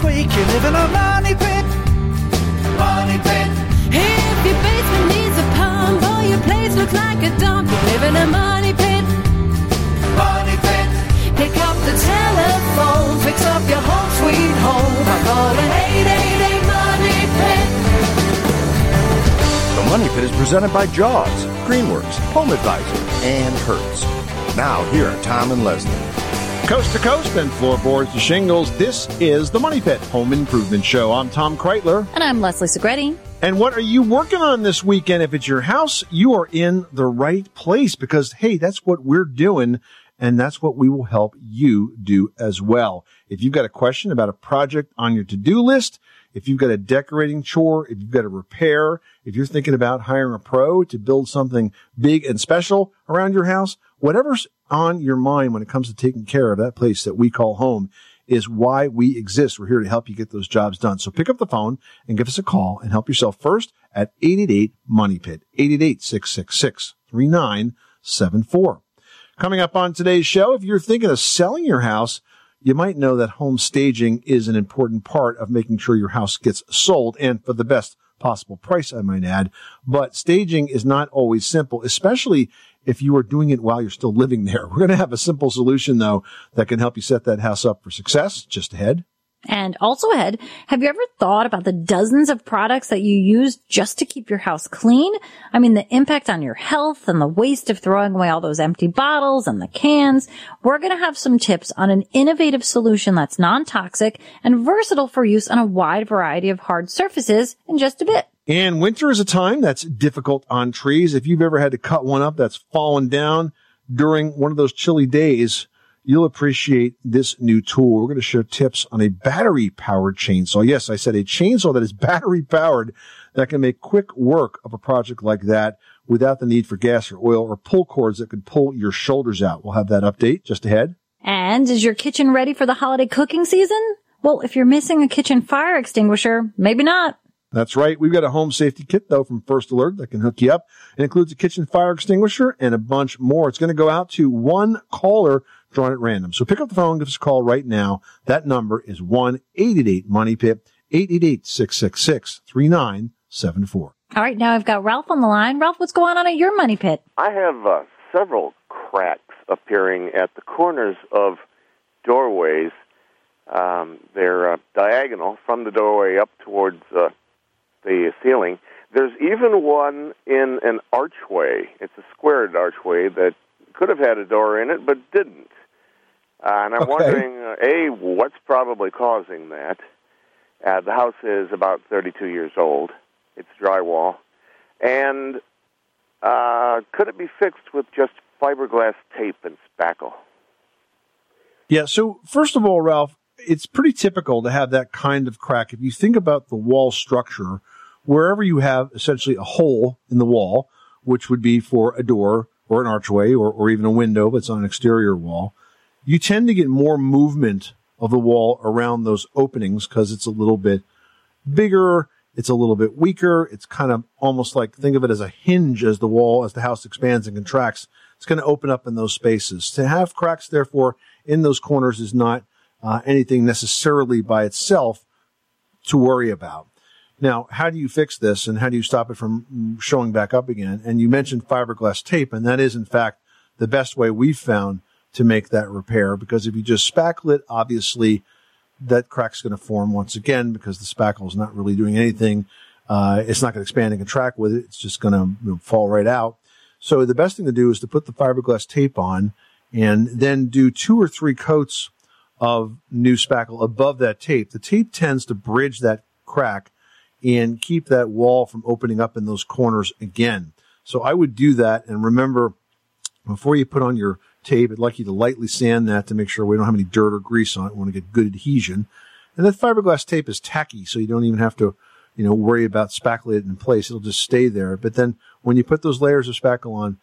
this week, you live in a money pit. Money pit. If your basement needs a pump or your place looks like a dump, you live in a money pit. Money pit. Pick up the telephone, fix up your home sweet home by calling 888 Money Pit. The Money Pit is presented by Jaws, Greenworks, Home Advisor, and Hertz. Now, here are Tom and Leslie. Coast to coast and floorboards to shingles, this is the Money Pit Home Improvement Show. I'm Tom Kraeutler. And I'm Leslie Segrete. And what are you working on this weekend? If it's your house, you are in the right place because, hey, that's what we're doing. And that's what we will help you do as well. If you've got a question about a project on your to-do list, if you've got a decorating chore, if you've got a repair, if you're thinking about hiring a pro to build something big and special around your house, whatever's on your mind when it comes to taking care of that place that we call home is why we exist. We're here to help you get those jobs done. So pick up the phone and give us a call and help yourself first at 888 Money Pit, 888-666-3974. Coming up on today's show, if you're thinking of selling your house, you might know that home staging is an important part of making sure your house gets sold and for the best possible price, I might add. But staging is not always simple, especially if you are doing it while you're still living there. We're going to have a simple solution though that can help you set that house up for success just ahead. And also ahead, have you ever thought about the dozens of products that you use just to keep your house clean? I mean, the impact on your health and the waste of throwing away all those empty bottles and the cans. We're going to have some tips on an innovative solution that's non-toxic and versatile for use on a wide variety of hard surfaces in just a bit. And winter is a time that's difficult on trees. If you've ever had to cut one up that's fallen down during one of those chilly days, you'll appreciate this new tool. We're going to share tips on a battery powered chainsaw. Yes, I said a chainsaw that is battery powered that can make quick work of a project like that without the need for gas or oil or pull cords that could pull your shoulders out. We'll have that update just ahead. And is your kitchen ready for the holiday cooking season? Well, if you're missing a kitchen fire extinguisher, maybe not. That's right. We've got a home safety kit though from First Alert that can hook you up. It includes a kitchen fire extinguisher and a bunch more. It's going to go out to one caller drawn at random. So pick up the phone, give us a call right now. That number is 1-888-MONEY-PIT, 888-666-3974. All right, now I've got Ralph on the line. Ralph, what's going on at your money pit? I have uh, several cracks appearing at the corners of doorways. Um, they're uh, diagonal from the doorway up towards uh, the ceiling. There's even one in an archway. It's a squared archway that could have had a door in it but didn't. Uh, and I'm Okay. wondering, uh, A, what's probably causing that? Uh, the house is about 32 years old. It's drywall. And uh, could it be fixed with just fiberglass tape and spackle? Yeah. So first of all, Ralph, it's pretty typical to have that kind of crack. If you think about the wall structure, wherever you have essentially a hole in the wall, which would be for a door or an archway or, or even a window, it's on an exterior wall, you tend to get more movement of the wall around those openings because it's a little bit bigger. It's a little bit weaker. It's kind of almost like think of it as a hinge as the wall, as the house expands and contracts. It's going to open up in those spaces. To have cracks, therefore, in those corners is not uh, anything necessarily by itself to worry about. Now, how do you fix this and how do you stop it from showing back up again? And you mentioned fiberglass tape, and that is in fact the best way we've found to make that repair because if you just spackle it, obviously that crack's going to form once again because the spackle is not really doing anything. Uh, it's not going to expand and contract with it. It's just going to you know, fall right out. So the best thing to do is to put the fiberglass tape on and then do two or three coats of new spackle above that tape. The tape tends to bridge that crack and keep that wall from opening up in those corners again. So I would do that and remember before you put on your tape, I'd like you to lightly sand that to make sure we don't have any dirt or grease on it. We want to get good adhesion. And that fiberglass tape is tacky, so you don't even have to, you know, worry about spackling it in place. It'll just stay there. But then when you put those layers of spackle on,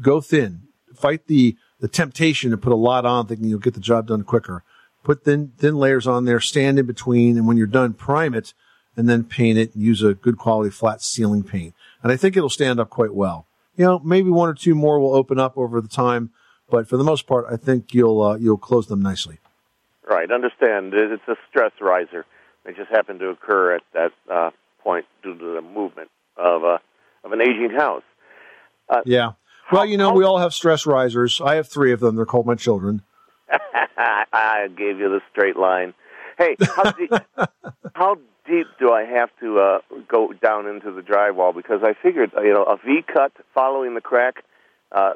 go thin. Fight the, the temptation to put a lot on thinking you'll get the job done quicker. Put thin, thin layers on there, stand in between, and when you're done, prime it and then paint it and use a good quality flat ceiling paint. And I think it'll stand up quite well. You know, maybe one or two more will open up over the time, but for the most part, I think you'll, uh, you'll close them nicely. Right. Understand. It's a stress riser. It just happened to occur at that uh, point due to the movement of a of an aging house. Yeah. Well, you know, we all have stress risers. I have three of them. They're called my children. I gave you the straight line. Hey, how deep, how deep do I have to uh, go down into the drywall? Because I figured, you know, a V cut following the crack. Uh,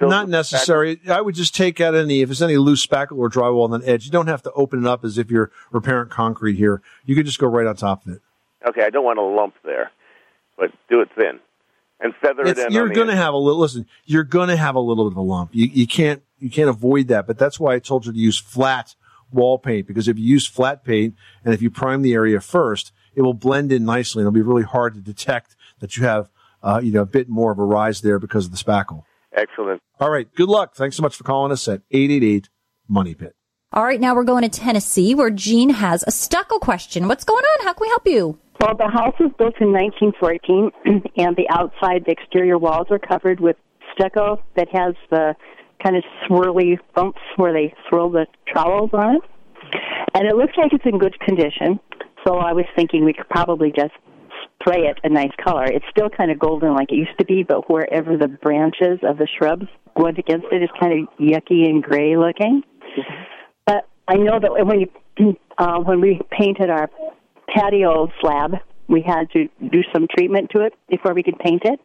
Not necessary. I would just take out any, if there's any loose spackle or drywall on the edge, you don't have to open it up as if you're repairing concrete here. You could just go right on top of it. Okay, I don't want a lump there, but do it thin and feather It's, it in. you're going to have a little, listen, you're going to have a little bit of a lump. You, you can't, you can't avoid that, but that's why I told you to use flat wall paint because if you use flat paint and if you prime the area first, it will blend in nicely and it'll be really hard to detect that you have, uh, you know, a bit more of a rise there because of the spackle. Excellent. All right. Good luck. Thanks so much for calling us at 888 Money Pit. All right, now we're going to Tennessee where Gene has a stucco question. What's going on? How can we help you? Well, the house was built in 1914, and the outside, the exterior walls are covered with stucco that has the kind of swirly bumps where they swirl the trowels on it. And it looks like it's in good condition. So I was thinking we could probably just spray it a nice color. It's still kind of golden like it used to be, but wherever the branches of the shrubs went against it is kind of yucky and gray looking. But I know that when you uh, when we painted our patio slab, we had to do some treatment to it before we could paint it.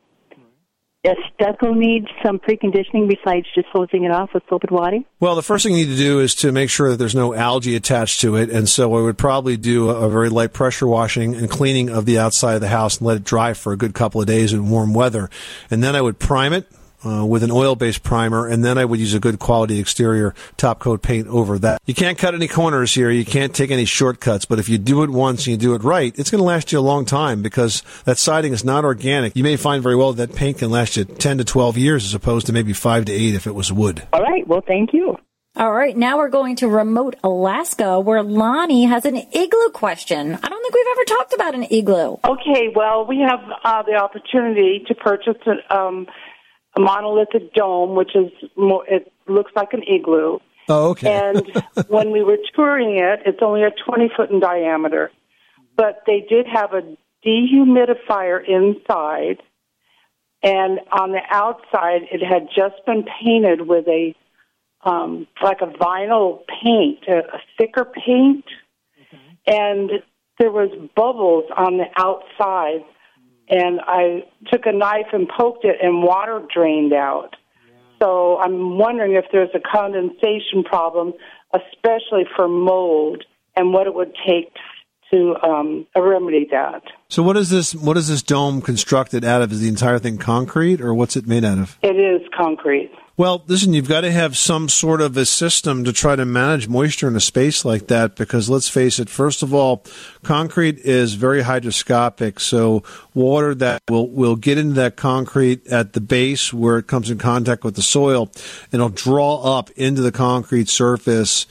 Does stucco need some preconditioning besides just hosing it off with soap and water? Well, the first thing you need to do is to make sure that there's no algae attached to it. And so I would probably do a very light pressure washing and cleaning of the outside of the house and let it dry for a good couple of days in warm weather. And then I would prime it. Uh, with an oil-based primer, and then I would use a good quality exterior top coat paint over that. You can't cut any corners here. You can't take any shortcuts. But if you do it once and you do it right, it's going to last you a long time because that siding is not organic. You may find very well that paint can last you 10 to 12 years as opposed to maybe 5 to 8 if it was wood. All right. Well, thank you. All right, now we're going to remote Alaska where Lonnie has an igloo question. I don't think we've ever talked about an igloo. Okay, well, we have uh, the opportunity to purchase a, um, a monolithic dome, which is more, it looks like an igloo. Oh, okay. And when we were touring it, it's only a 20 foot in diameter, but they did have a dehumidifier inside, and on the outside, it had just been painted with a um, like a vinyl paint, a, a thicker paint, and there was bubbles on the outside and I took a knife and poked it, and water drained out. So I'm wondering if there's a condensation problem, especially for mold, and what it would take to um, remedy that. So what is this? What is this dome constructed out of? Is the entire thing concrete, or what's it made out of? It is concrete. Well, listen, you've got to have some sort of a system to try to manage moisture in a space like that because let's face it, first of all, concrete is very hydroscopic, so water that will, will get into that concrete at the base where it comes in contact with the soil, and it'll draw up into the concrete surface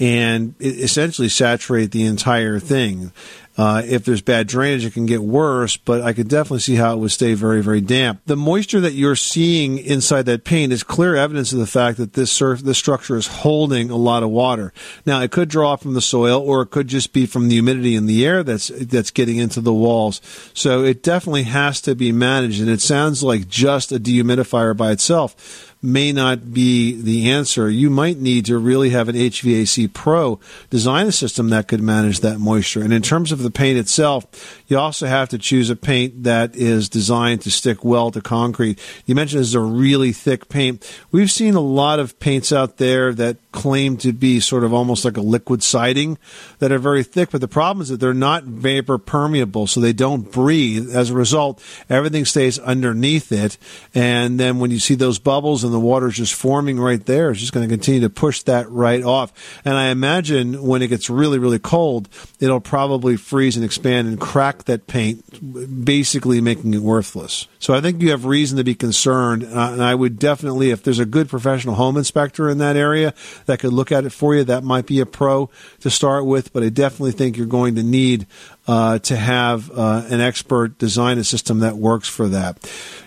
and essentially saturate the entire thing. Uh, if there's bad drainage, it can get worse, but I could definitely see how it would stay very, very damp. The moisture that you're seeing inside that paint is clear evidence of the fact that this surf, this structure is holding a lot of water. Now, it could draw from the soil, or it could just be from the humidity in the air that's that's getting into the walls. So it definitely has to be managed, and it sounds like just a dehumidifier by itself may not be the answer. You might need to really have an HVAC pro design a system that could manage that moisture. And in terms of the paint itself, you also have to choose a paint that is designed to stick well to concrete. You mentioned this is a really thick paint. We've seen a lot of paints out there that claim to be sort of almost like a liquid siding that are very thick, but the problem is that they're not vapor permeable, so they don't breathe. As a result, everything stays underneath it. And then when you see those bubbles and the water's just forming right there, it's just going to continue to push that right off. And I imagine when it gets really, really cold, it'll probably freeze and expand and crack that paint, basically making it worthless. So I think you have reason to be concerned. And I would definitely, if there's a good professional home inspector in that area that could look at it for you, that might be a pro to start with. But I definitely think you're going to need uh, to have uh, an expert design a system that works for that.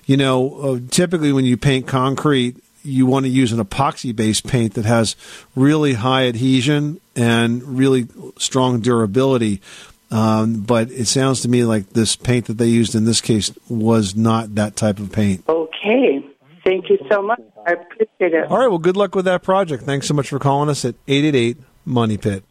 You know, uh, typically when you paint concrete, you want to use an epoxy based paint that has really high adhesion and really strong durability. Um, but it sounds to me like this paint that they used in this case was not that type of paint. Okay. Thank you so much. I appreciate it. All right. Well, good luck with that project. Thanks so much for calling us at 888 Money Pit.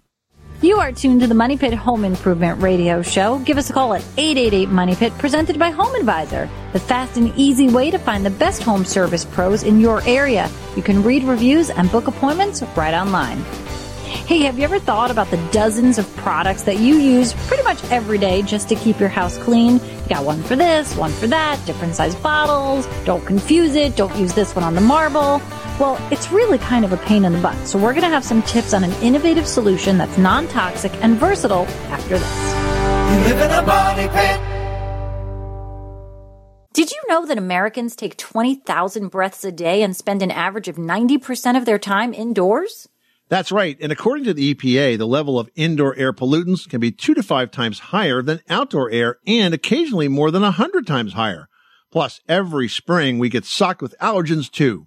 You are tuned to the Money Pit Home Improvement Radio Show. Give us a call at 888 Money Pit, presented by Home Advisor, the fast and easy way to find the best home service pros in your area. You can read reviews and book appointments right online. Hey, have you ever thought about the dozens of products that you use pretty much every day just to keep your house clean? You got one for this, one for that, different size bottles. Don't confuse it. Don't use this one on the marble. Well, it's really kind of a pain in the butt. So we're going to have some tips on an innovative solution that's non-toxic and versatile after this. You live in a money pit. Did you know that Americans take 20,000 breaths a day and spend an average of 90% of their time indoors? That's right. And according to the EPA, the level of indoor air pollutants can be two to five times higher than outdoor air and occasionally more than a hundred times higher. Plus, every spring we get socked with allergens too.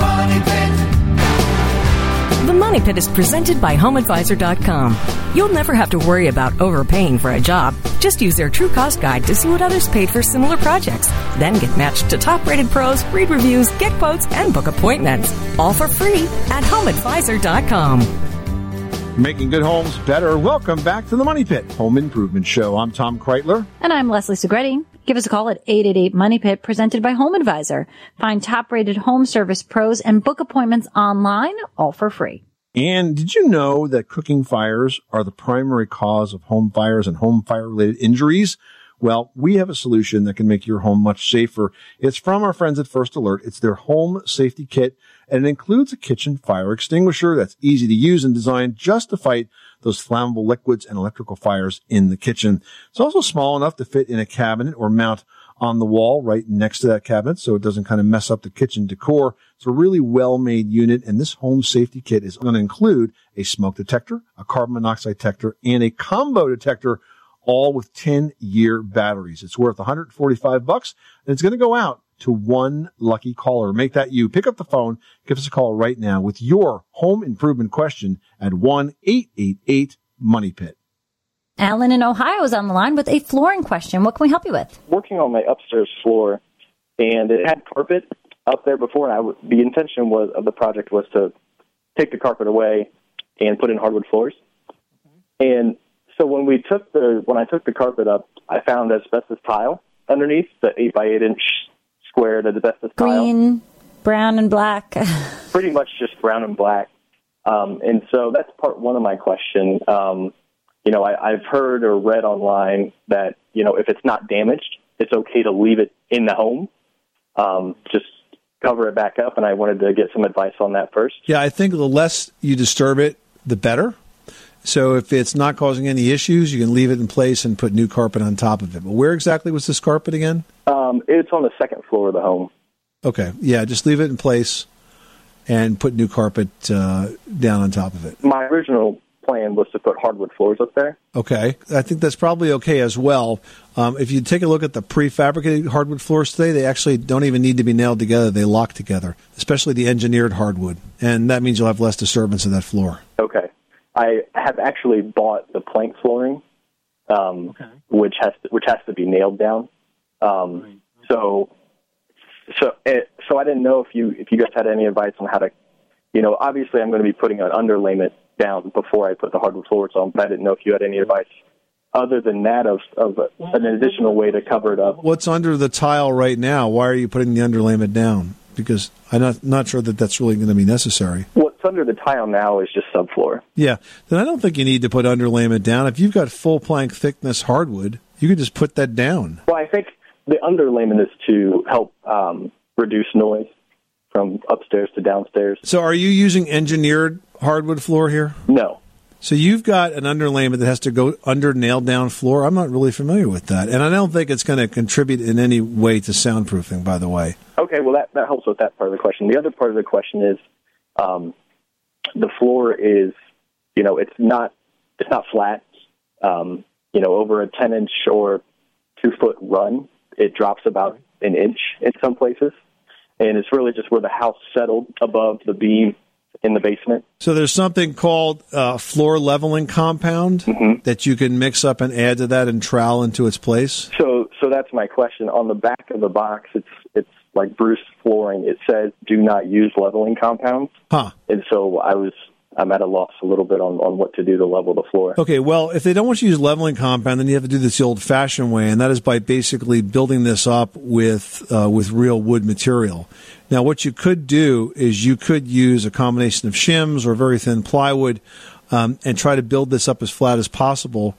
Money pit. The Money Pit is presented by HomeAdvisor.com. You'll never have to worry about overpaying for a job. Just use their true cost guide to see what others paid for similar projects. Then get matched to top rated pros, read reviews, get quotes, and book appointments. All for free at HomeAdvisor.com. Making good homes better. Welcome back to the Money Pit Home Improvement Show. I'm Tom Kraeutler. And I'm Leslie Segrete. Give us a call at 888 Money Pit presented by Home Advisor. Find top rated home service pros and book appointments online, all for free. And did you know that cooking fires are the primary cause of home fires and home fire related injuries? Well, we have a solution that can make your home much safer. It's from our friends at First Alert. It's their home safety kit and it includes a kitchen fire extinguisher that's easy to use and designed just to fight those flammable liquids and electrical fires in the kitchen. It's also small enough to fit in a cabinet or mount on the wall right next to that cabinet so it doesn't kind of mess up the kitchen decor. It's a really well made unit and this home safety kit is going to include a smoke detector, a carbon monoxide detector, and a combo detector all with 10 year batteries. It's worth 145 bucks and it's going to go out to one lucky caller. Make that you. Pick up the phone. Give us a call right now with your home improvement question at 1-888-MONEY-PIT. Alan in Ohio is on the line with a flooring question. What can we help you with? working on my upstairs floor, and it had carpet up there before. And I w- the intention was of the project was to take the carpet away and put in hardwood floors. And so when we took the when I took the carpet up, I found asbestos tile underneath the eight by eight inch squared asbestos tile. Green, brown, and black. pretty much just brown and black. Um, and so that's part one of my question. Um, you know, I, I've heard or read online that you know if it's not damaged, it's okay to leave it in the home. Um, just cover it back up, and I wanted to get some advice on that first. Yeah, I think the less you disturb it, the better. So if it's not causing any issues, you can leave it in place and put new carpet on top of it. But where exactly was this carpet again? Um, it's on the second floor of the home. Okay, yeah, just leave it in place and put new carpet uh, down on top of it. My original plan was to put hardwood floors up there. Okay, I think that's probably okay as well. Um, if you take a look at the prefabricated hardwood floors today, they actually don't even need to be nailed together; they lock together, especially the engineered hardwood, and that means you'll have less disturbance of that floor. Okay. I have actually bought the plank flooring, um, which has to, which has to be nailed down. Um, So So, eh, so I didn't know if you if you guys had any advice on how to, you know, obviously I'm going to be putting an underlayment down before I put the hardwood floors on, but I didn't know if you had any advice other than that of of an additional way to cover it up. What's under the tile right now? Why are you putting the underlayment down? Because I'm not not sure that that's really going to be necessary. What's under the tile now is just subfloor. Yeah, then I don't think you need to put underlayment down. If you've got full plank thickness hardwood, you could just put that down. Well, I think the underlayment is to help um, reduce noise from upstairs to downstairs. So, are you using engineered hardwood floor here? No. So you've got an underlayment that has to go under nailed down floor. I'm not really familiar with that, and I don't think it's going to contribute in any way to soundproofing. By the way, Okay, well that that helps with that part of the question. The other part of the question is, um, the floor is, you know, it's not it's not flat. Um, you know, over a ten inch or two foot run, it drops about an inch in some places, and it's really just where the house settled above the beam in the basement. so there's something called uh, floor leveling compound that you can mix up and add to that and trowel into its place. So, so that's my question. On the back of the box, it's it's like Bruce flooring. It says do not use leveling compounds, Huh. and so I was I'm at a loss a little bit on on what to do to level the floor. Okay, well, if they don't want you to use leveling compound, then you have to do this the old-fashioned way, and that is by basically building this up with uh, with real wood material. Now, what you could do is you could use a combination of shims or very thin plywood, um, and try to build this up as flat as possible,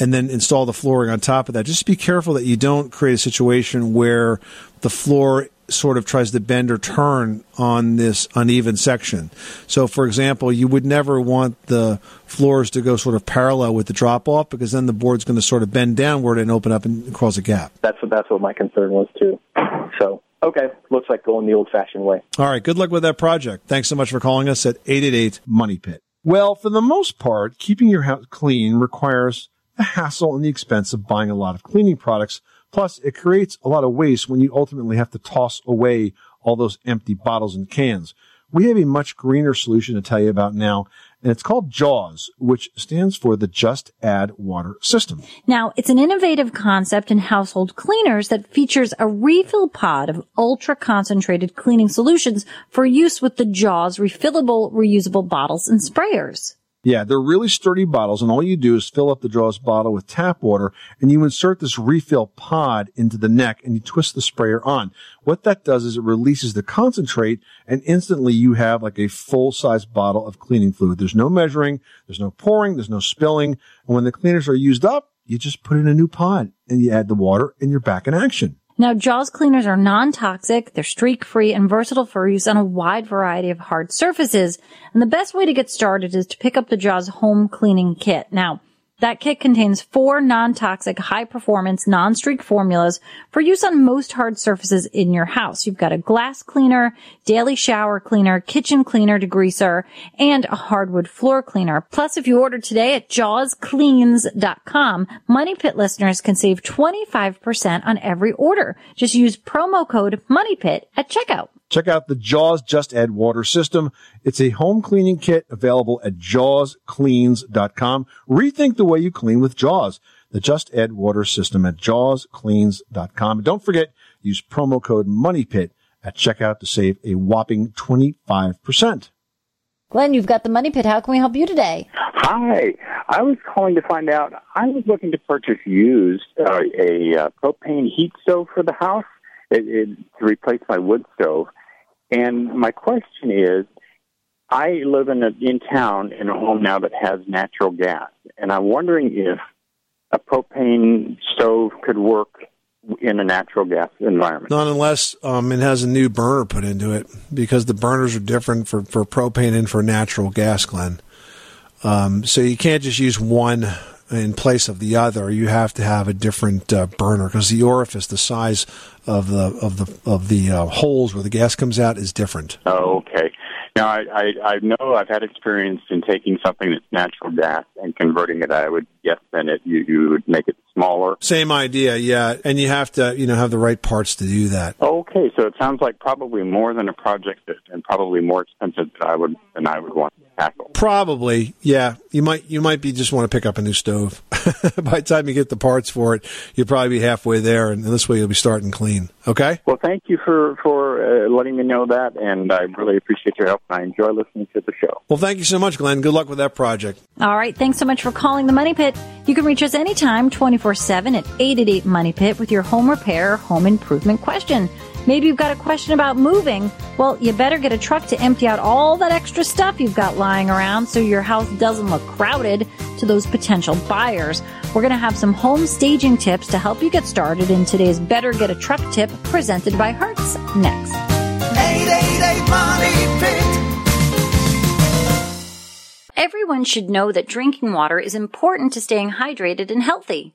and then install the flooring on top of that. Just be careful that you don't create a situation where the floor sort of tries to bend or turn on this uneven section. So, for example, you would never want the floors to go sort of parallel with the drop off because then the board's going to sort of bend downward and open up and cause a gap. That's what that's what my concern was too. So okay, looks like going the old fashioned way. All right, good luck with that project. Thanks so much for calling us at 888 Money Pit. Well, for the most part, keeping your house clean requires the hassle and the expense of buying a lot of cleaning products. Plus, it creates a lot of waste when you ultimately have to toss away all those empty bottles and cans. We have a much greener solution to tell you about now, and it's called JAWS, which stands for the Just Add Water System. Now, it's an innovative concept in household cleaners that features a refill pod of ultra concentrated cleaning solutions for use with the JAWS refillable reusable bottles and sprayers. Yeah, they're really sturdy bottles, and all you do is fill up the Jaws bottle with tap water, and you insert this refill pod into the neck, and you twist the sprayer on. What that does is it releases the concentrate, and instantly you have like a full-size bottle of cleaning fluid. There's no measuring, there's no pouring, there's no spilling, and when the cleaners are used up, you just put in a new pod, and you add the water, and you're back in action. Now, JAWS cleaners are non-toxic, they're streak-free and versatile for use on a wide variety of hard surfaces. And the best way to get started is to pick up the JAWS home cleaning kit. Now, that kit contains four non-toxic, high-performance, non-streak formulas for use on most hard surfaces in your house. You've got a glass cleaner, daily shower cleaner, kitchen cleaner degreaser, and a hardwood floor cleaner. Plus, if you order today at jawscleans.com, Money Pit listeners can save 25% on every order. Just use promo code MONEYPIT at checkout. Check out the Jaws Just Add Water System. It's a home cleaning kit available at jawscleans.com. Rethink the way you clean with Jaws. The Just Add Water System at jawscleans.com. And don't forget, use promo code MONEYPIT at checkout to save a whopping 25%. Glenn, you've got the Money Pit. How can we help you today? Hi, I was calling to find out. I was looking to purchase used uh, a uh, propane heat stove for the house it, it, to replace my wood stove, and my question is, I live in a, in town in a home now that has natural gas, and I'm wondering if a propane stove could work in a natural gas environment. Not unless um, it has a new burner put into it, because the burners are different for, for propane and for natural gas, Glenn. Um, so you can't just use one in place of the other. You have to have a different uh, burner because the orifice, the size of the of the of the uh, holes where the gas comes out, is different. Oh, okay. Now, I, I, I know I've had experience in taking something that's natural gas and converting it. I would guess then it you, you would make it smaller. Same idea, yeah. And you have to you know have the right parts to do that. Okay, so it sounds like probably more than a project that, and probably more expensive than I would than I would want to hassle. Probably, yeah. You might you might be just want to pick up a new stove. By the time you get the parts for it, you'll probably be halfway there, and this way you'll be starting clean. Okay. Well, thank you for for uh, letting me know that, and I really appreciate your help. And I enjoy listening to the show. Well, thank you so much, Glenn. Good luck with that project. All right. Thanks so much for calling the Money Pit. You can reach us anytime, 24 7 at 888 Money Pit with your home repair or home improvement question. Maybe you've got a question about moving. Well, you better get a truck to empty out all that extra stuff you've got lying around so your house doesn't look crowded to those potential buyers. We're going to have some home staging tips to help you get started in today's Better Get a Truck tip presented by Hertz next. 888 Money Pit. Everyone should know that drinking water is important to staying hydrated and healthy.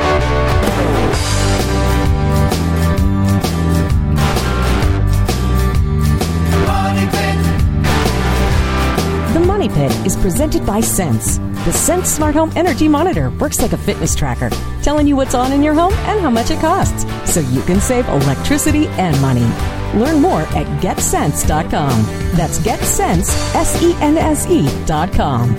is presented by Sense. The Sense Smart Home Energy Monitor works like a fitness tracker, telling you what's on in your home and how much it costs, so you can save electricity and money. Learn more at getsense.com. That's getsense, S-E-N-S-E dot com.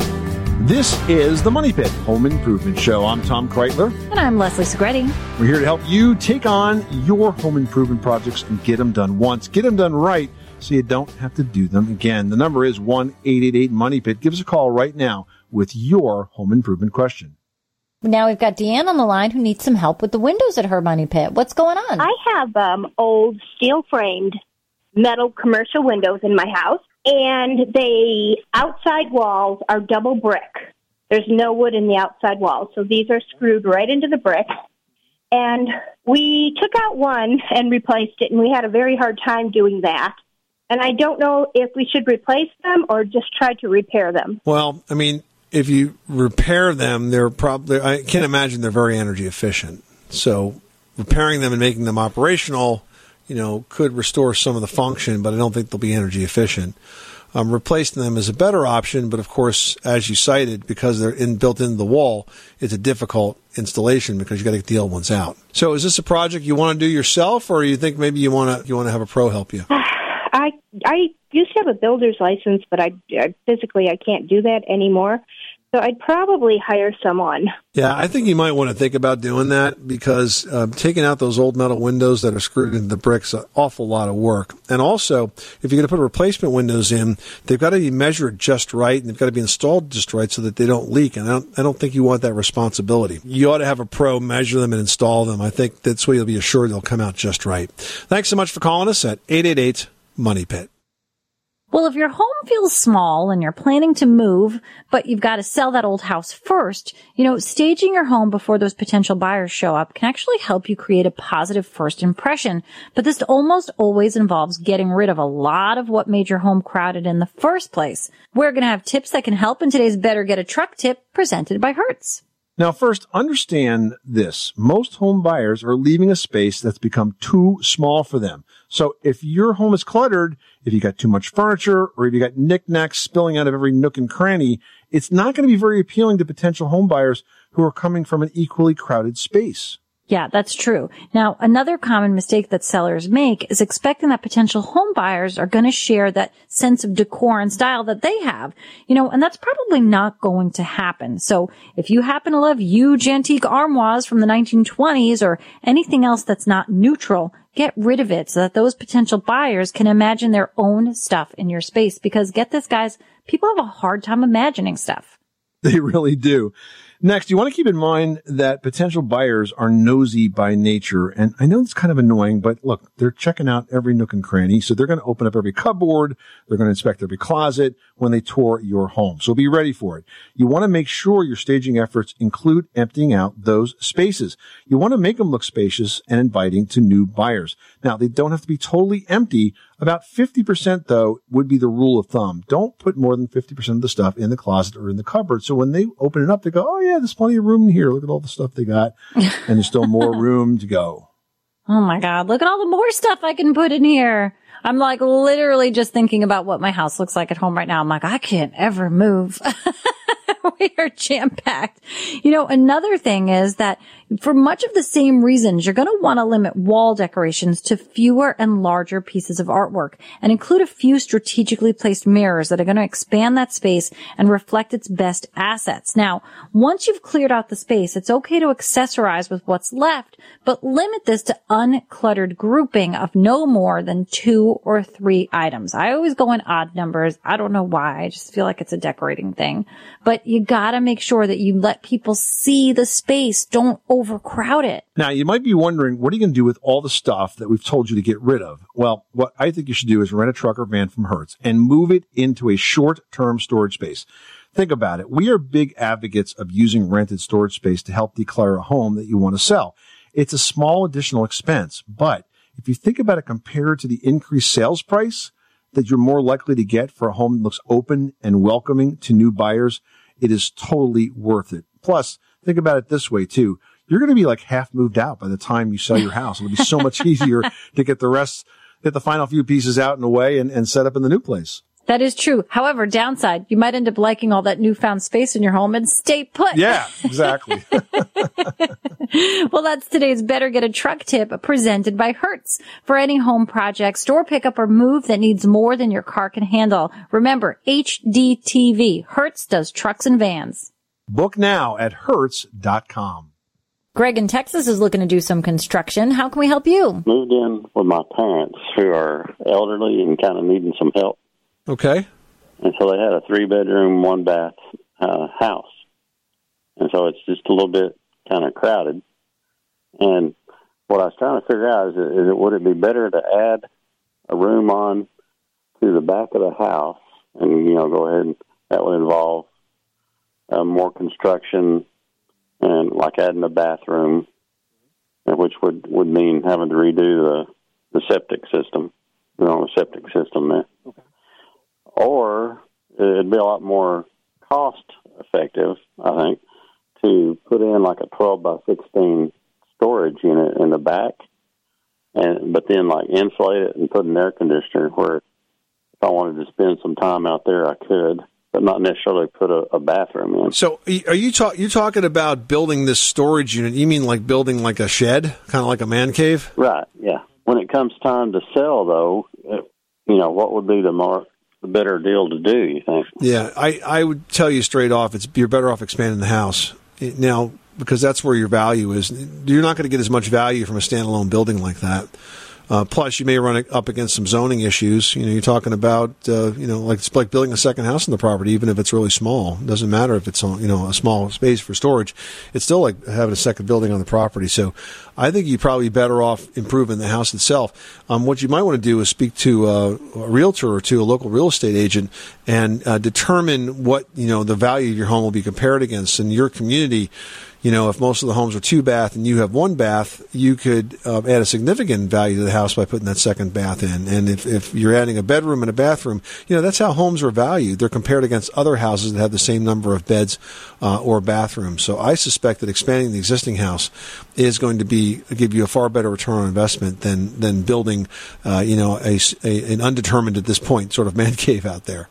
This is the Money Pit Home Improvement Show. I'm Tom Kraeutler. And I'm Leslie Segrete. We're here to help you take on your home improvement projects and get them done once. Get them done right so you don't have to do them again. The number is 1-888-MONEY PIT. Give us a call right now with your home improvement question. Now we've got Deanne on the line who needs some help with the windows at her money pit. What's going on? I have um, old steel framed metal commercial windows in my house, and the outside walls are double brick. There's no wood in the outside walls, so these are screwed right into the brick. And we took out one and replaced it, and we had a very hard time doing that. And I don't know if we should replace them or just try to repair them. Well, I mean, if you repair them, they're probably, I can't imagine they're very energy efficient. So repairing them and making them operational, you know, could restore some of the function, but I don't think they'll be energy efficient. Um, replacing them is a better option, but of course, as you cited, because they're in, built into the wall, it's a difficult installation because you got to get the old ones out. So, is this a project you want to do yourself, or you think maybe you want to you want to have a pro help you? I I used to have a builder's license, but I, I physically I can't do that anymore. So I'd probably hire someone. Yeah, I think you might want to think about doing that because uh, taking out those old metal windows that are screwed into the bricks an awful lot of work. And also, if you're going to put replacement windows in, they've got to be measured just right and they've got to be installed just right so that they don't leak. And I don't, I don't think you want that responsibility. You ought to have a pro measure them and install them. I think that's way you'll be assured they'll come out just right. Thanks so much for calling us at 888 Money Pit. Well, if your home feels small and you're planning to move, but you've got to sell that old house first, you know, staging your home before those potential buyers show up can actually help you create a positive first impression. But this almost always involves getting rid of a lot of what made your home crowded in the first place. We're going to have tips that can help in today's Better Get a Truck tip presented by Hertz. Now, first, understand this. Most home buyers are leaving a space that's become too small for them. So if your home is cluttered, if you got too much furniture, or if you got knickknacks spilling out of every nook and cranny, it's not going to be very appealing to potential home buyers who are coming from an equally crowded space. Yeah, that's true. Now, another common mistake that sellers make is expecting that potential home buyers are going to share that sense of decor and style that they have. You know, and that's probably not going to happen. So if you happen to love huge antique armoires from the 1920s or anything else that's not neutral, get rid of it so that those potential buyers can imagine their own stuff in your space. Because get this, guys, people have a hard time imagining stuff. They really do. Next, you want to keep in mind that potential buyers are nosy by nature. And I know it's kind of annoying, but look, they're checking out every nook and cranny. So they're going to open up every cupboard. They're going to inspect every closet when they tour your home. So be ready for it. You want to make sure your staging efforts include emptying out those spaces. You want to make them look spacious and inviting to new buyers. Now, they don't have to be totally empty. About 50% though would be the rule of thumb. Don't put more than 50% of the stuff in the closet or in the cupboard. So when they open it up, they go, Oh yeah, there's plenty of room in here. Look at all the stuff they got. and there's still more room to go. Oh my God. Look at all the more stuff I can put in here. I'm like literally just thinking about what my house looks like at home right now. I'm like, I can't ever move. we are jam packed. You know, another thing is that for much of the same reasons, you're going to want to limit wall decorations to fewer and larger pieces of artwork and include a few strategically placed mirrors that are going to expand that space and reflect its best assets. Now, once you've cleared out the space, it's okay to accessorize with what's left, but limit this to uncluttered grouping of no more than two or three items. I always go in odd numbers. I don't know why. I just feel like it's a decorating thing, but you gotta make sure that you let people see the space. Don't overcrowd it. Now, you might be wondering, what are you going to do with all the stuff that we've told you to get rid of? Well, what I think you should do is rent a truck or van from Hertz and move it into a short-term storage space. Think about it. We are big advocates of using rented storage space to help declare a home that you want to sell. It's a small additional expense, but if you think about it compared to the increased sales price that you're more likely to get for a home that looks open and welcoming to new buyers, it is totally worth it. Plus, think about it this way too. You're going to be like half moved out by the time you sell your house. It'll be so much easier to get the rest, get the final few pieces out and away and, and set up in the new place. That is true. However, downside, you might end up liking all that newfound space in your home and stay put. Yeah, exactly. well, that's today's Better Get a Truck tip presented by Hertz. For any home project, store pickup or move that needs more than your car can handle. Remember, HDTV. Hertz does trucks and vans. Book now at Hertz.com. Greg in Texas is looking to do some construction. How can we help you? Moved in with my parents who are elderly and kind of needing some help. Okay. And so they had a three bedroom, one bath uh, house. And so it's just a little bit kind of crowded. And what I was trying to figure out is, is it would it be better to add a room on to the back of the house and, you know, go ahead and that would involve uh, more construction and like adding a bathroom, which would, would mean having to redo the, the septic system, you know, the septic system there. Okay or it'd be a lot more cost effective, I think, to put in like a 12 by 16 storage unit in the back, and but then like insulate it and put an air conditioner where if I wanted to spend some time out there, I could. But not necessarily put a, a bathroom in. So, are you talk you talking about building this storage unit? You mean like building like a shed, kind of like a man cave? Right. Yeah. When it comes time to sell, though, it, you know, what would be the more the better deal to do. You think? Yeah, I I would tell you straight off, it's you're better off expanding the house now because that's where your value is. You're not going to get as much value from a standalone building like that. Uh, plus, you may run up against some zoning issues. You know, you're talking about, uh, you know, like it's like building a second house on the property, even if it's really small. It doesn't matter if it's, you know, a small space for storage. It's still like having a second building on the property. So I think you're probably better off improving the house itself. Um, what you might want to do is speak to uh, a realtor or to a local real estate agent and uh, determine what, you know, the value of your home will be compared against. In your community, you know, if most of the homes are two bath and you have one bath, you could uh, add a significant value to the house by putting that second bath in. And if, if you're adding a bedroom and a bathroom, you know, that's how homes are valued. They're compared against other houses that have the same number of beds uh, or bathrooms. So I suspect that expanding the existing house is going to be give you a far better return on investment than than building, uh, you know, a, a, an undetermined at this point sort of man cave out there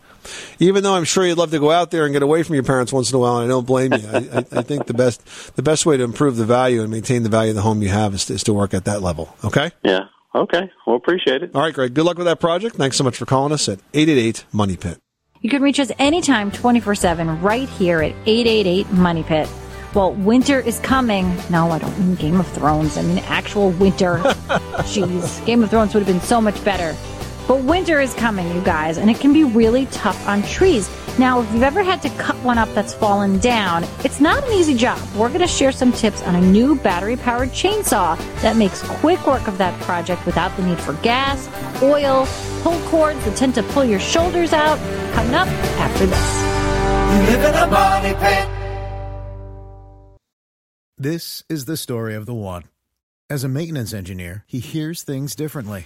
even though I'm sure you'd love to go out there and get away from your parents once in a while, and I don't blame you. I, I, I, think the best the best way to improve the value and maintain the value of the home you have is to, is to work at that level. Okay. Yeah. Okay. Well, appreciate it. All right, Greg. Good luck with that project. Thanks so much for calling us at eight eight eight Money Pit. You can reach us anytime, twenty four seven, right here at eight eight eight Money Pit. Well, winter is coming. No, I don't mean Game of Thrones. I mean actual winter. Jeez, Game of Thrones would have been so much better. But winter is coming, you guys, and it can be really tough on trees. Now, if you've ever had to cut one up that's fallen down, it's not an easy job. We're going to share some tips on a new battery powered chainsaw that makes quick work of that project without the need for gas, oil, pull cords that tend to pull your shoulders out. Coming up after this. You live in a money pit. This is the story of the one. As a maintenance engineer, he hears things differently.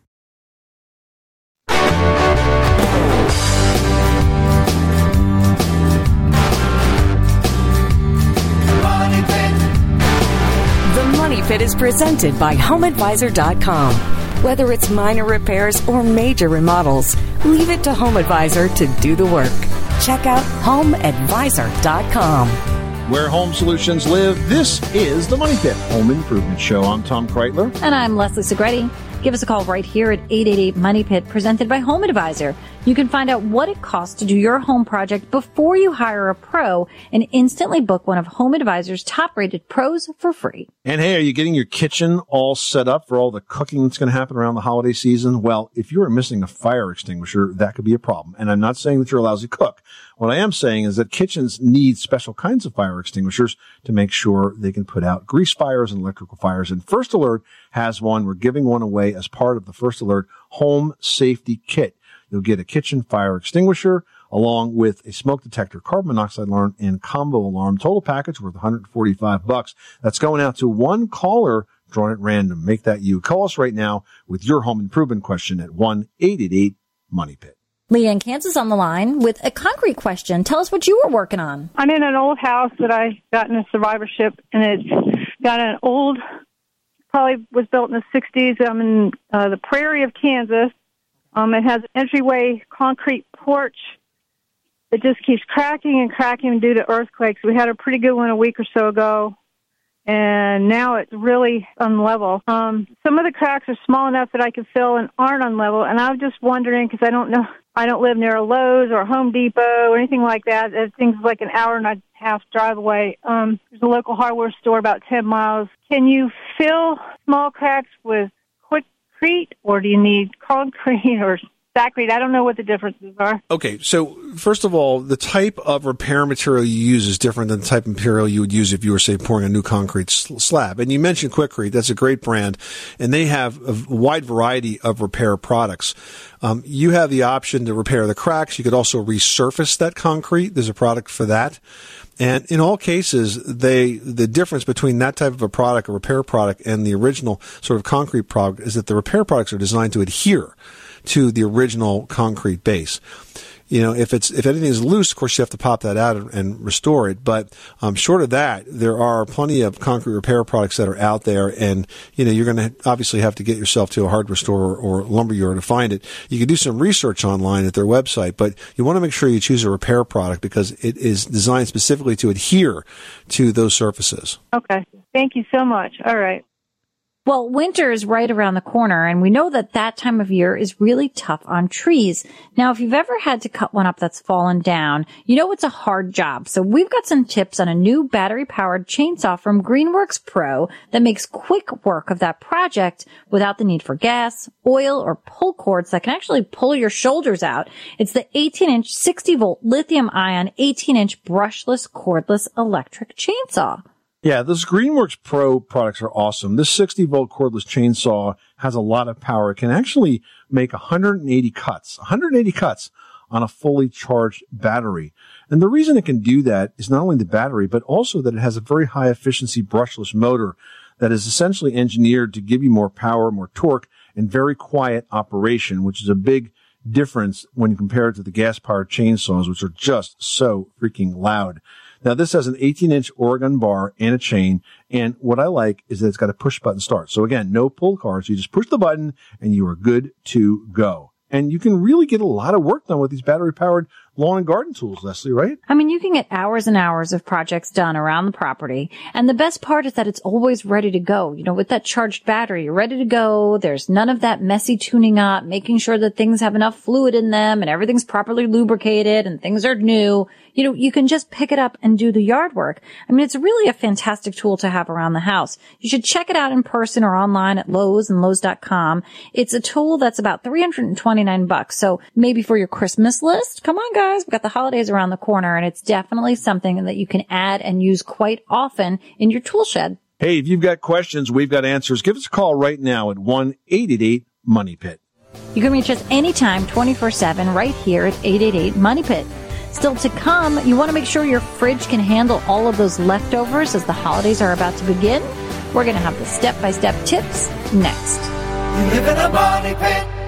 Money Pit is presented by HomeAdvisor.com. Whether it's minor repairs or major remodels, leave it to HomeAdvisor to do the work. Check out HomeAdvisor.com. Where home solutions live, this is the Money Pit Home Improvement Show. I'm Tom Kraeutler. And I'm Leslie Segrete. Give us a call right here at 888 Money Pit, presented by Home Advisor. You can find out what it costs to do your home project before you hire a pro and instantly book one of Home Advisor's top rated pros for free. And hey, are you getting your kitchen all set up for all the cooking that's going to happen around the holiday season? Well, if you are missing a fire extinguisher, that could be a problem. And I'm not saying that you're a lousy cook. What I am saying is that kitchens need special kinds of fire extinguishers to make sure they can put out grease fires and electrical fires. And First Alert has one. We're giving one away as part of the First Alert Home Safety Kit. You'll get a kitchen fire extinguisher along with a smoke detector, carbon monoxide alarm, and combo alarm. Total package worth 145 bucks. That's going out to one caller drawn at random. Make that you. Call us right now with your home improvement question at 1-888-MONEY PIT. Leanne Kansas on the line with a concrete question. Tell us what you were working on. I'm in an old house that I got in a survivorship, and it's got an old, probably was built in the 60s. I'm in uh, the prairie of Kansas. Um, it has an entryway concrete porch that just keeps cracking and cracking due to earthquakes. We had a pretty good one a week or so ago, and now it's really unlevel. Um, some of the cracks are small enough that I can fill and aren't unlevel, and I'm just wondering because I don't know, I don't live near a Lowe's or a Home Depot or anything like that. That thing's like an hour and a half drive away. Um, there's a local hardware store about 10 miles. Can you fill small cracks with Quikrete, or do you need concrete or Sakrete. I don't know what the differences are. Okay, so first of all, the type of repair material you use is different than the type of material you would use if you were, say, pouring a new concrete slab. And you mentioned Quikrete; that's a great brand, and they have a wide variety of repair products. Um, you have the option to repair the cracks. You could also resurface that concrete. There's a product for that. And in all cases, they the difference between that type of a product, a repair product, and the original sort of concrete product is that the repair products are designed to adhere to the original concrete base. you know, if it's if anything is loose, of course you have to pop that out and, restore it. But um, short of that, there are plenty of concrete repair products that are out there, and you know, you're going to obviously have to get yourself to a hardware store or lumber yard to find it. You can do some research online at their website, but you want to make sure you choose a repair product because it is designed specifically to adhere to those surfaces. Okay. Thank you so much. All right. Well, winter is right around the corner and we know that that time of year is really tough on trees. Now, if you've ever had to cut one up that's fallen down, you know it's a hard job. So we've got some tips on a new battery powered chainsaw from Greenworks Pro that makes quick work of that project without the need for gas, oil, or pull cords that can actually pull your shoulders out. It's the 18 inch 60 volt lithium ion 18 inch brushless cordless electric chainsaw. Yeah, those Greenworks Pro products are awesome. This 60 volt cordless chainsaw has a lot of power. It can actually make 180 cuts, 180 cuts on a fully charged battery. And the reason it can do that is not only the battery, but also that it has a very high efficiency brushless motor that is essentially engineered to give you more power, more torque, and very quiet operation, which is a big difference when compared to the gas powered chainsaws, which are just so freaking loud. Now this has an 18 inch Oregon bar and a chain. And what I like is that it's got a push button start. So again, no pull cards. You just push the button and you are good to go. And you can really get a lot of work done with these battery powered lawn and garden tools, Leslie, right? I mean, you can get hours and hours of projects done around the property. And the best part is that it's always ready to go. You know, with that charged battery, you're ready to go. There's none of that messy tuning up, making sure that things have enough fluid in them and everything's properly lubricated and things are new. You know, you can just pick it up and do the yard work. I mean, it's really a fantastic tool to have around the house. You should check it out in person or online at Lowe's and Lowe's.com. It's a tool that's about 329 bucks. So maybe for your Christmas list, come on guys, we've got the holidays around the corner and it's definitely something that you can add and use quite often in your tool shed. Hey, if you've got questions, we've got answers. Give us a call right now at 1-888-MONEY-PIT. You can reach us anytime 24-7 right here at 888 Money Pit. Still to come, you want to make sure your fridge can handle all of those leftovers as the holidays are about to begin. We're going to have the step-by-step tips next. You live in a money pit.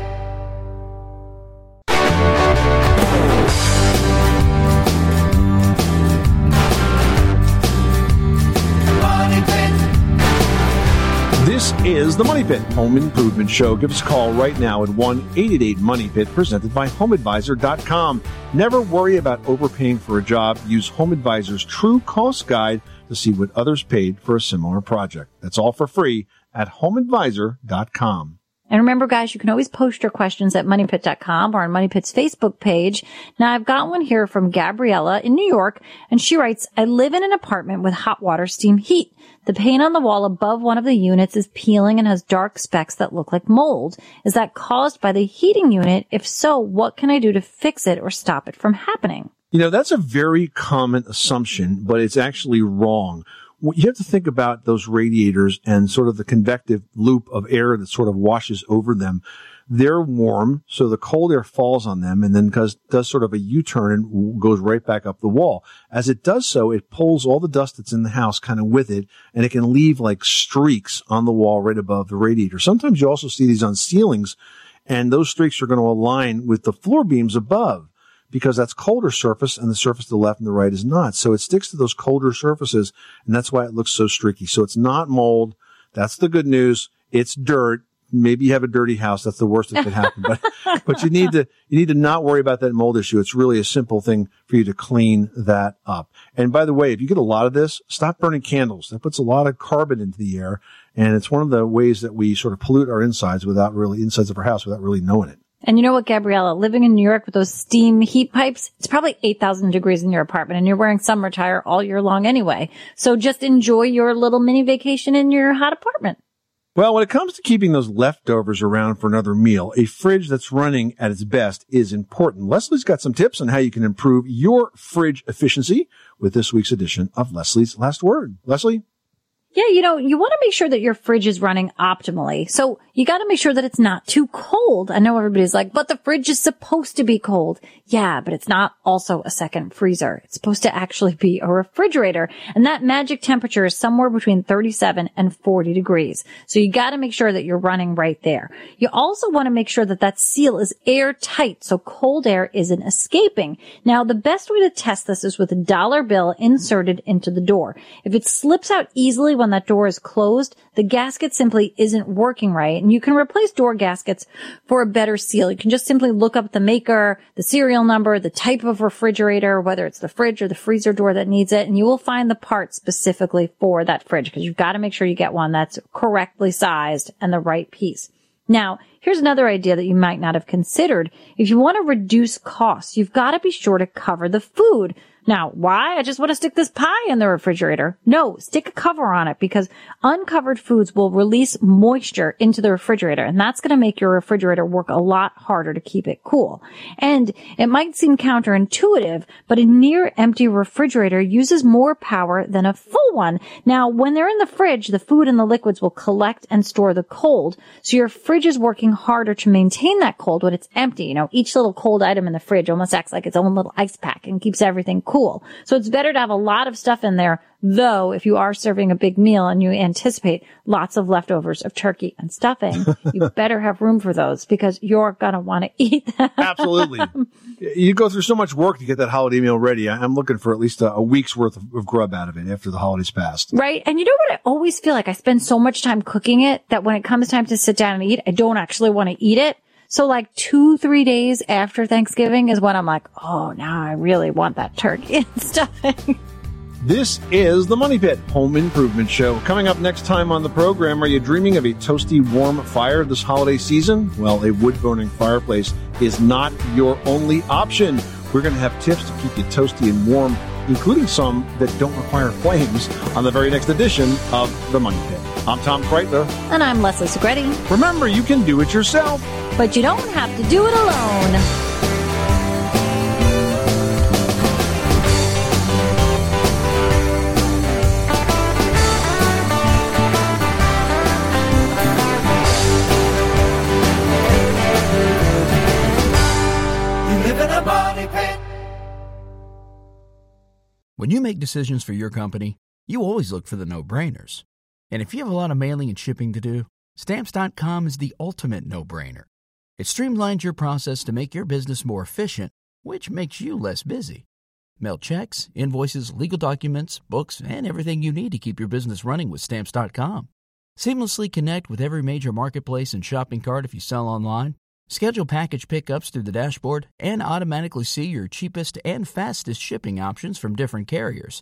This is the Money Pit Home Improvement Show. Give us a call right now at 1-888-MONEY-PIT presented by HomeAdvisor.com. Never worry about overpaying for a job. Use HomeAdvisor's true cost guide to see what others paid for a similar project. That's all for free at HomeAdvisor.com. And remember, guys, you can always post your questions at moneypit.com or on MoneyPit's Facebook page. Now, I've got one here from Gabriella in New York, and she writes, I live in an apartment with hot water steam heat. The paint on the wall above one of the units is peeling and has dark specks that look like mold. Is that caused by the heating unit? If so, what can I do to fix it or stop it from happening? You know, that's a very common assumption, but it's actually wrong. You have to think about those radiators and sort of the convective loop of air that sort of washes over them. They're warm, so the cold air falls on them and then does, does sort of a U-turn and goes right back up the wall. As it does so, it pulls all the dust that's in the house kind of with it, and it can leave like streaks on the wall right above the radiator. Sometimes you also see these on ceilings, and those streaks are going to align with the floor beams above because that's colder surface and the surface to the left and the right is not. So it sticks to those colder surfaces and that's why it looks so streaky. So it's not mold. That's the good news. It's dirt. Maybe you have a dirty house. That's the worst that could happen. But, but you need to, you need to not worry about that mold issue. It's really a simple thing for you to clean that up. And by the way, if you get a lot of this, stop burning candles. That puts a lot of carbon into the air. And it's one of the ways that we sort of pollute our insides without really, insides of our house without really knowing it. And you know what, Gabriella, living in New York with those steam heat pipes, it's probably 8,000 degrees in your apartment and you're wearing summer tire all year long anyway. So just enjoy your little mini vacation in your hot apartment. Well, when it comes to keeping those leftovers around for another meal, a fridge that's running at its best is important. Leslie's got some tips on how you can improve your fridge efficiency with this week's edition of Leslie's Last Word. Leslie? Yeah, you know, you want to make sure that your fridge is running optimally. So you got to make sure that it's not too cold. I know everybody's like, but the fridge is supposed to be cold. Yeah, but it's not also a second freezer. It's supposed to actually be a refrigerator. And that magic temperature is somewhere between 37 and 40 degrees. So you got to make sure that you're running right there. You also want to make sure that that seal is airtight so cold air isn't escaping. Now, the best way to test this is with a dollar bill inserted into the door. If it slips out easily when that door is closed, the gasket simply isn't working right. And you can replace door gaskets for a better seal. You can just simply look up the maker, the serial number, the type of refrigerator, whether it's the fridge or the freezer door that needs it, and you will find the part specifically for that fridge because you've got to make sure you get one that's correctly sized and the right piece. Now, here's another idea that you might not have considered. If you want to reduce costs, you've got to be sure to cover the food. Now, why? I just want to stick this pie in the refrigerator. No, stick a cover on it because uncovered foods will release moisture into the refrigerator and that's going to make your refrigerator work a lot harder to keep it cool. And it might seem counterintuitive, but a near empty refrigerator uses more power than a full one. Now, when they're in the fridge, the food and the liquids will collect and store the cold. So your fridge is working harder to maintain that cold when it's empty. You know, each little cold item in the fridge almost acts like its own little ice pack and keeps everything. So it's better to have a lot of stuff in there Though, if you are serving a big meal and you anticipate lots of leftovers of turkey and stuffing, you better have room for those because you're going to want to eat them. Absolutely. You go through so much work to get that holiday meal ready. I'm looking for at least a, a week's worth of, of grub out of it after the holidays passed. Right. And you know what? I always feel like I spend so much time cooking it that when it comes time to sit down and eat, I don't actually want to eat it. So like two, three days after Thanksgiving is when I'm like, oh, now I really want that turkey and stuffing. This is the Money Pit Home Improvement Show. Coming up next time on the program, are you dreaming of a toasty, warm fire this holiday season? Well, a wood burning fireplace is not your only option. We're going to have tips to keep you toasty and warm, including some that don't require flames, on the very next edition of the Money Pit. I'm Tom Kraeutler. And I'm Leslie Segrete. Remember, you can do it yourself. But you don't have to do it alone. You live in a money pit. When you make decisions for your company, you always look for the no brainers. And if you have a lot of mailing and shipping to do, stamps.com is the ultimate no brainer. It streamlines your process to make your business more efficient, which makes you less busy. Mail checks, invoices, legal documents, books, and everything you need to keep your business running with stamps.com. Seamlessly connect with every major marketplace and shopping cart if you sell online. Schedule package pickups through the dashboard and automatically see your cheapest and fastest shipping options from different carriers,